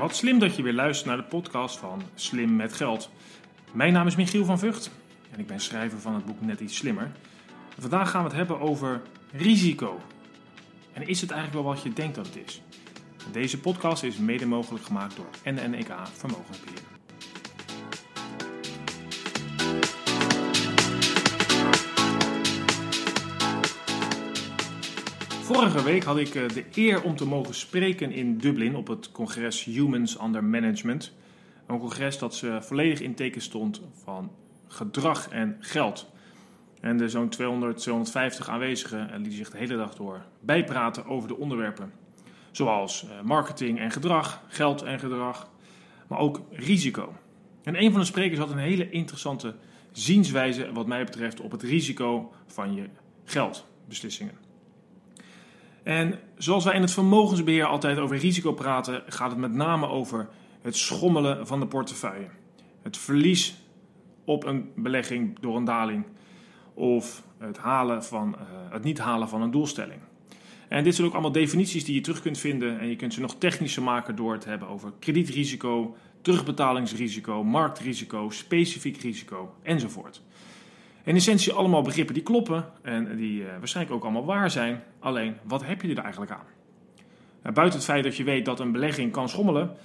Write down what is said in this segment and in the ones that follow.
Wat slim dat je weer luistert naar de podcast van Slim met Geld. Mijn naam is Michiel van Vught en ik ben schrijver van het boek Net iets slimmer. Vandaag gaan we het hebben over risico. En is het eigenlijk wel wat je denkt dat het is? Deze podcast is mede mogelijk gemaakt door NNEK Vermogensbeheer. Vorige week had ik eh, de eer om te mogen spreken in Dublin op het congres Humans Under Management. Een congres dat ze volledig in teken stond van gedrag en geld. En de zo'n 200, 250 aanwezigen lieten zich de hele dag door bijpraten over de onderwerpen. Zoals eh, marketing en gedrag, geld en gedrag, maar ook risico. En een van de sprekers had een hele interessante zienswijze, wat mij betreft, op het risico van je geldbeslissingen. En zoals wij in het vermogensbeheer altijd over risico praten, gaat het met name over het schommelen van de portefeuille. Het verlies op een belegging door een daling of het, halen van, uh, het niet halen van een doelstelling. En dit zijn ook allemaal definities die je terug kunt vinden en je kunt ze nog technischer maken door het hebben over kredietrisico, terugbetalingsrisico, marktrisico, specifiek risico enzovoort. In essentie allemaal begrippen die kloppen en die uh, waarschijnlijk ook allemaal waar zijn. Alleen, wat heb je er eigenlijk aan? Nou, buiten het feit dat je weet dat een belegging kan schommelen,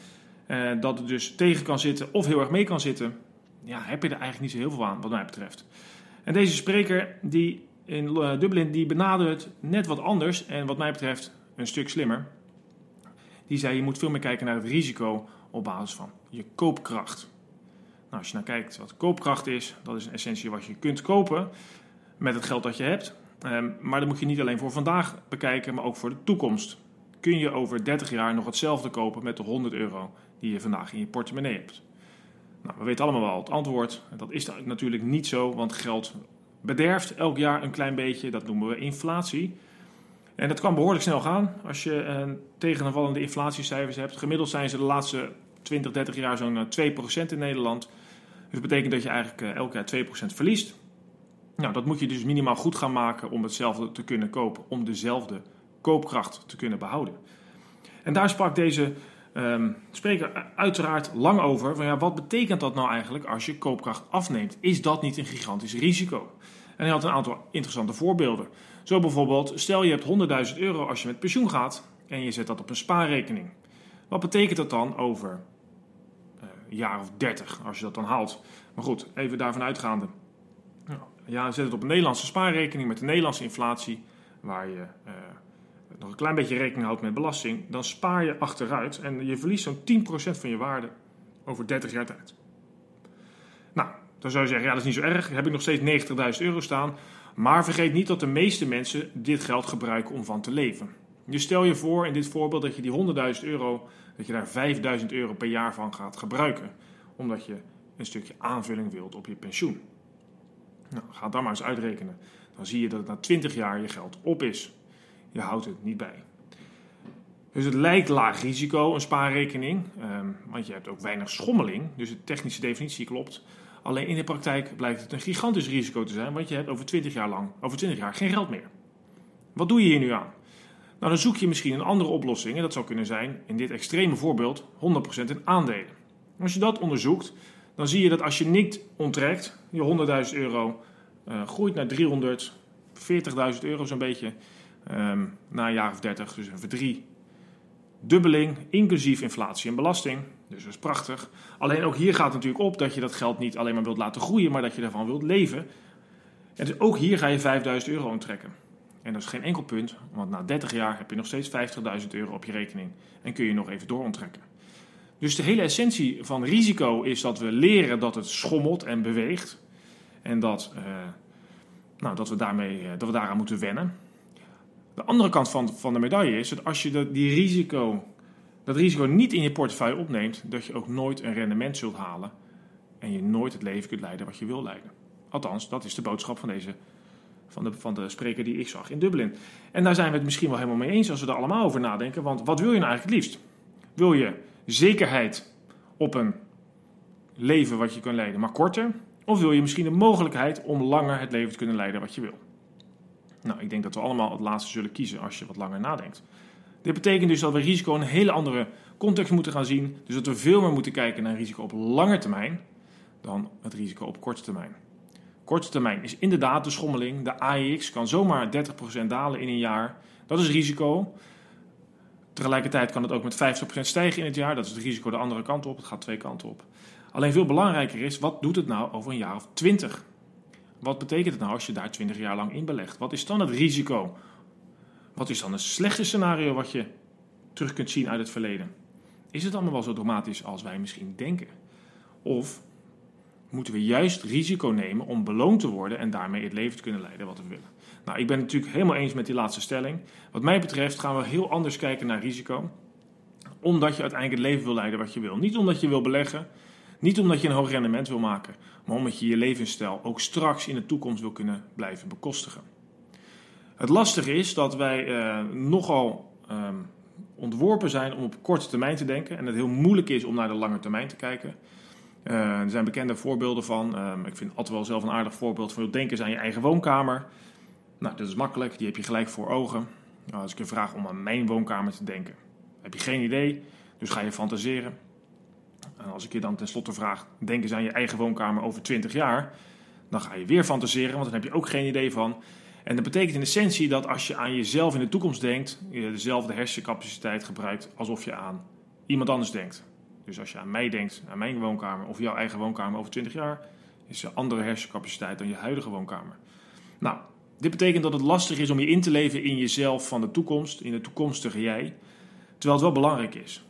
uh, dat het dus tegen kan zitten of heel erg mee kan zitten, ja, heb je er eigenlijk niet zo heel veel aan, wat mij betreft. En deze spreker die in uh, Dublin, die benadert net wat anders en wat mij betreft een stuk slimmer. Die zei, je moet veel meer kijken naar het risico op basis van je koopkracht. Nou, als je naar kijkt wat koopkracht is, dat is in essentie wat je kunt kopen met het geld dat je hebt. Um, maar dat moet je niet alleen voor vandaag bekijken, maar ook voor de toekomst. Kun je over 30 jaar nog hetzelfde kopen met de 100 euro die je vandaag in je portemonnee hebt? Nou, we weten allemaal wel het antwoord. Dat is natuurlijk niet zo, want geld bederft elk jaar een klein beetje. Dat noemen we inflatie. En dat kan behoorlijk snel gaan als je een tegenvallende inflatiecijfers hebt. Gemiddeld zijn ze de laatste 20, 30 jaar zo'n 2% eh, in Nederland. Dus dat betekent dat je eigenlijk eh, elk jaar 2% verliest. Nou, dat moet je dus minimaal goed gaan maken om hetzelfde te kunnen kopen, om dezelfde koopkracht te kunnen behouden. En daar sprak deze um, spreker uiteraard lang over. Van ja, wat betekent dat nou eigenlijk als je koopkracht afneemt? Is dat niet een gigantisch risico? En hij had een aantal interessante voorbeelden. Zo bijvoorbeeld, stel je hebt 100.000 euro als je met pensioen gaat en je zet dat op een spaarrekening. Wat betekent dat dan over jaar of 30 als je dat dan haalt. Maar goed, even daarvan uitgaande. Ja, zet het op een Nederlandse spaarrekening met de Nederlandse inflatie, waar je eh, nog een klein beetje rekening houdt met belasting, dan spaar je achteruit en je verliest zo'n 10% van je waarde over 30 jaar tijd. Nou, dan zou je zeggen, ja dat is niet zo erg, heb ik nog steeds 90.000 euro staan, maar vergeet niet dat de meeste mensen dit geld gebruiken om van te leven. Je stel je voor in dit voorbeeld dat je die 100.000 euro, dat je daar 5.000 euro per jaar van gaat gebruiken. Omdat je een stukje aanvulling wilt op je pensioen. Nou, ga dat maar eens uitrekenen. Dan zie je dat na 20 jaar je geld op is. Je houdt het niet bij. Dus het lijkt laag risico, een spaarrekening, ehm, want je hebt ook weinig schommeling. Dus de technische definitie klopt. Alleen in de praktijk blijkt het een gigantisch risico te zijn, want je hebt over 20 jaar lang, over 20 jaar geen geld meer. Wat doe je hier nu aan? Nou, dan zoek je misschien een andere oplossing. En dat zou kunnen zijn, in dit extreme voorbeeld, 100% in aandelen. Als je dat onderzoekt, dan zie je dat als je niet onttrekt, je 100.000 euro uh, groeit naar 340.000 euro zo'n beetje. Um, na een jaar of 30, dus een verdrie dubbeling, inclusief inflatie en belasting. Dus dat is prachtig. Alleen ook hier gaat het natuurlijk op dat je dat geld niet alleen maar wilt laten groeien, maar dat je daarvan wilt leven. En dus ook hier ga je 5000 euro onttrekken. En dat is geen enkel punt, want na 30 jaar heb je nog steeds 50.000 euro op je rekening en kun je nog even dooronttrekken. Dus de hele essentie van risico is dat we leren dat het schommelt en beweegt. En dat, uh, nou, dat, we, daarmee, uh, dat we daaraan moeten wennen. De andere kant van, van de medaille is dat als je dat, die risico, dat risico niet in je portefeuille opneemt, dat je ook nooit een rendement zult halen en je nooit het leven kunt leiden wat je wil leiden. Althans, dat is de boodschap van deze van de, van de spreker die ik zag in Dublin. En daar zijn we het misschien wel helemaal mee eens als we er allemaal over nadenken. Want wat wil je nou eigenlijk het liefst? Wil je zekerheid op een leven wat je kunt leiden, maar korter? Of wil je misschien de mogelijkheid om langer het leven te kunnen leiden wat je wil? Nou, ik denk dat we allemaal het laatste zullen kiezen als je wat langer nadenkt. Dit betekent dus dat we risico in een hele andere context moeten gaan zien. Dus dat we veel meer moeten kijken naar risico op lange termijn dan het risico op korte termijn. Korte termijn is inderdaad de schommeling. De AEX kan zomaar 30% dalen in een jaar. Dat is risico. Tegelijkertijd kan het ook met 50% stijgen in het jaar. Dat is het risico de andere kant op. Het gaat twee kanten op. Alleen veel belangrijker is, wat doet het nou over een jaar of 20? Wat betekent het nou als je daar 20 jaar lang in belegt? Wat is dan het risico? Wat is dan een slechte scenario wat je terug kunt zien uit het verleden? Is het allemaal wel zo dramatisch als wij misschien denken? Of moeten we juist risico nemen om beloond te worden en daarmee het leven te kunnen leiden wat we willen? Nou, ik ben het natuurlijk helemaal eens met die laatste stelling. Wat mij betreft gaan we heel anders kijken naar risico. Omdat je uiteindelijk het leven wil leiden wat je wil. Niet omdat je wil beleggen, niet omdat je een hoog rendement wil maken, maar omdat je je levensstijl ook straks in de toekomst wil kunnen blijven bekostigen. Het lastige is dat wij uh, nogal um, ontworpen zijn om op korte termijn te denken en het heel moeilijk is om naar de lange termijn te kijken. Uh, er zijn bekende voorbeelden van. Um, ik vind altijd wel zelf een aardig voorbeeld van denk eens aan je eigen woonkamer. Nou, dat is makkelijk, die heb je gelijk voor ogen. Nou, als ik je vraag om aan mijn woonkamer te denken, heb je geen idee, dus ga je fantaseren. En als ik je dan tenslotte vraag, denk eens aan je eigen woonkamer over 20 jaar, dan ga je weer fantaseren, want dan heb je ook geen idee van. En dat betekent in essentie dat als je aan jezelf in de toekomst denkt, je dezelfde hersencapaciteit gebruikt alsof je aan iemand anders denkt. Dus als je aan mij denkt, aan mijn woonkamer of jouw eigen woonkamer over 20 jaar, is er andere hersencapaciteit dan je huidige woonkamer. Nou, dit betekent dat het lastig is om je in te leven in jezelf van de toekomst, in de toekomstige jij, terwijl het wel belangrijk is.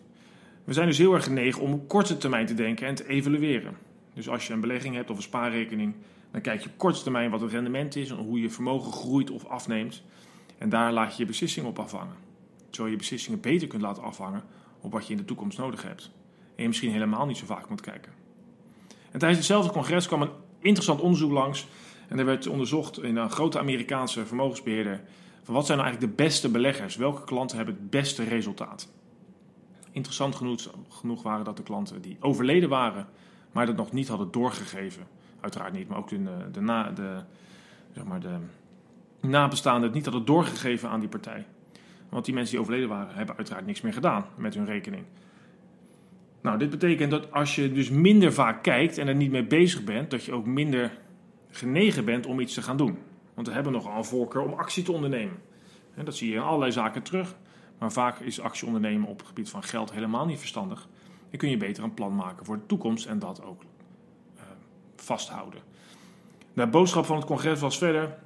We zijn dus heel erg genegen om op korte termijn te denken en te evalueren. Dus als je een belegging hebt of een spaarrekening, dan kijk je op korte termijn wat het rendement is en hoe je vermogen groeit of afneemt. En daar laat je je beslissingen op afhangen. Zodat je beslissingen beter kunt laten afhangen op wat je in de toekomst nodig hebt. En je misschien helemaal niet zo vaak moet kijken. En tijdens hetzelfde congres kwam een interessant onderzoek langs. En er werd onderzocht in een grote Amerikaanse vermogensbeheerder. Van wat zijn nou eigenlijk de beste beleggers? Welke klanten hebben het beste resultaat? Interessant genoeg, waren dat de klanten die overleden waren, maar dat nog niet hadden doorgegeven. Uiteraard niet, maar ook de, de, na, de, zeg maar de nabestaanden het niet hadden doorgegeven aan die partij. Want die mensen die overleden waren, hebben uiteraard niks meer gedaan met hun rekening. Nou, dit betekent dat als je dus minder vaak kijkt en er niet mee bezig bent, dat je ook minder genegen bent om iets te gaan doen. Want we hebben nogal een voorkeur om actie te ondernemen. dat zie je in allerlei zaken terug. Maar vaak is actie ondernemen op het gebied van geld helemaal niet verstandig. Dan kun je beter een plan maken voor de toekomst en dat ook uh, vasthouden. De boodschap van het congres was verder.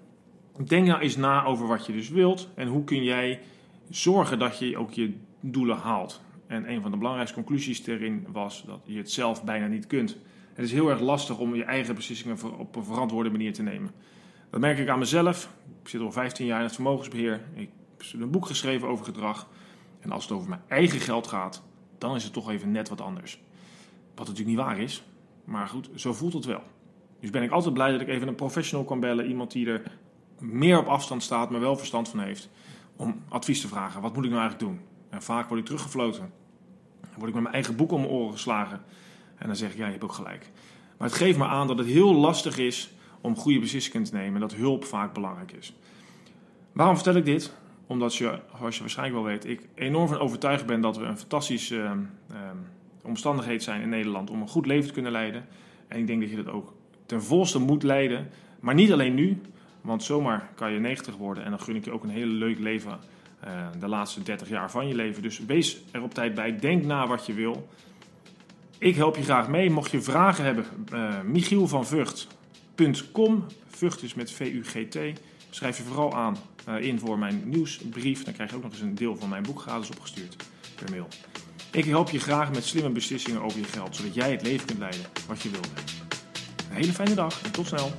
Denk nou eens na over wat je dus wilt en hoe kun jij zorgen dat je ook je doelen haalt. En een van de belangrijkste conclusies erin was dat je het zelf bijna niet kunt. Het is heel erg lastig om je eigen beslissingen op een verantwoorde manier te nemen. Dat merk ik aan mezelf. Ik zit al 15 jaar in het vermogensbeheer. Ik heb een boek geschreven over gedrag. En als het over mijn eigen geld gaat, dan is het toch even net wat anders. Wat natuurlijk niet waar is, maar goed, zo voelt het wel. Dus ben ik altijd blij dat ik even een professional kan bellen. Iemand die er meer op afstand staat, maar wel verstand van heeft. Om advies te vragen. Wat moet ik nou eigenlijk doen? En vaak word ik teruggefloten. Word ik met mijn eigen boek om mijn oren geslagen. En dan zeg ik, ja, je hebt ook gelijk. Maar het geeft me aan dat het heel lastig is om goede beslissingen te nemen. En dat hulp vaak belangrijk is. Waarom vertel ik dit? Omdat je, zoals je waarschijnlijk wel weet, ik enorm van overtuigd ben dat we een fantastische uh, uh, omstandigheid zijn in Nederland om een goed leven te kunnen leiden. En ik denk dat je dat ook ten volste moet leiden. Maar niet alleen nu, want zomaar kan je 90 worden en dan gun ik je ook een hele leuk leven de laatste 30 jaar van je leven. Dus wees er op tijd bij, denk na wat je wil. Ik help je graag mee. Mocht je vragen hebben, uh, Michiel van. Vught is met V-U-G-T. Schrijf je vooral aan uh, in voor mijn nieuwsbrief. Dan krijg je ook nog eens een deel van mijn boek gratis opgestuurd per mail. Ik help je graag met slimme beslissingen over je geld, zodat jij het leven kunt leiden wat je wilt. Een hele fijne dag en tot snel.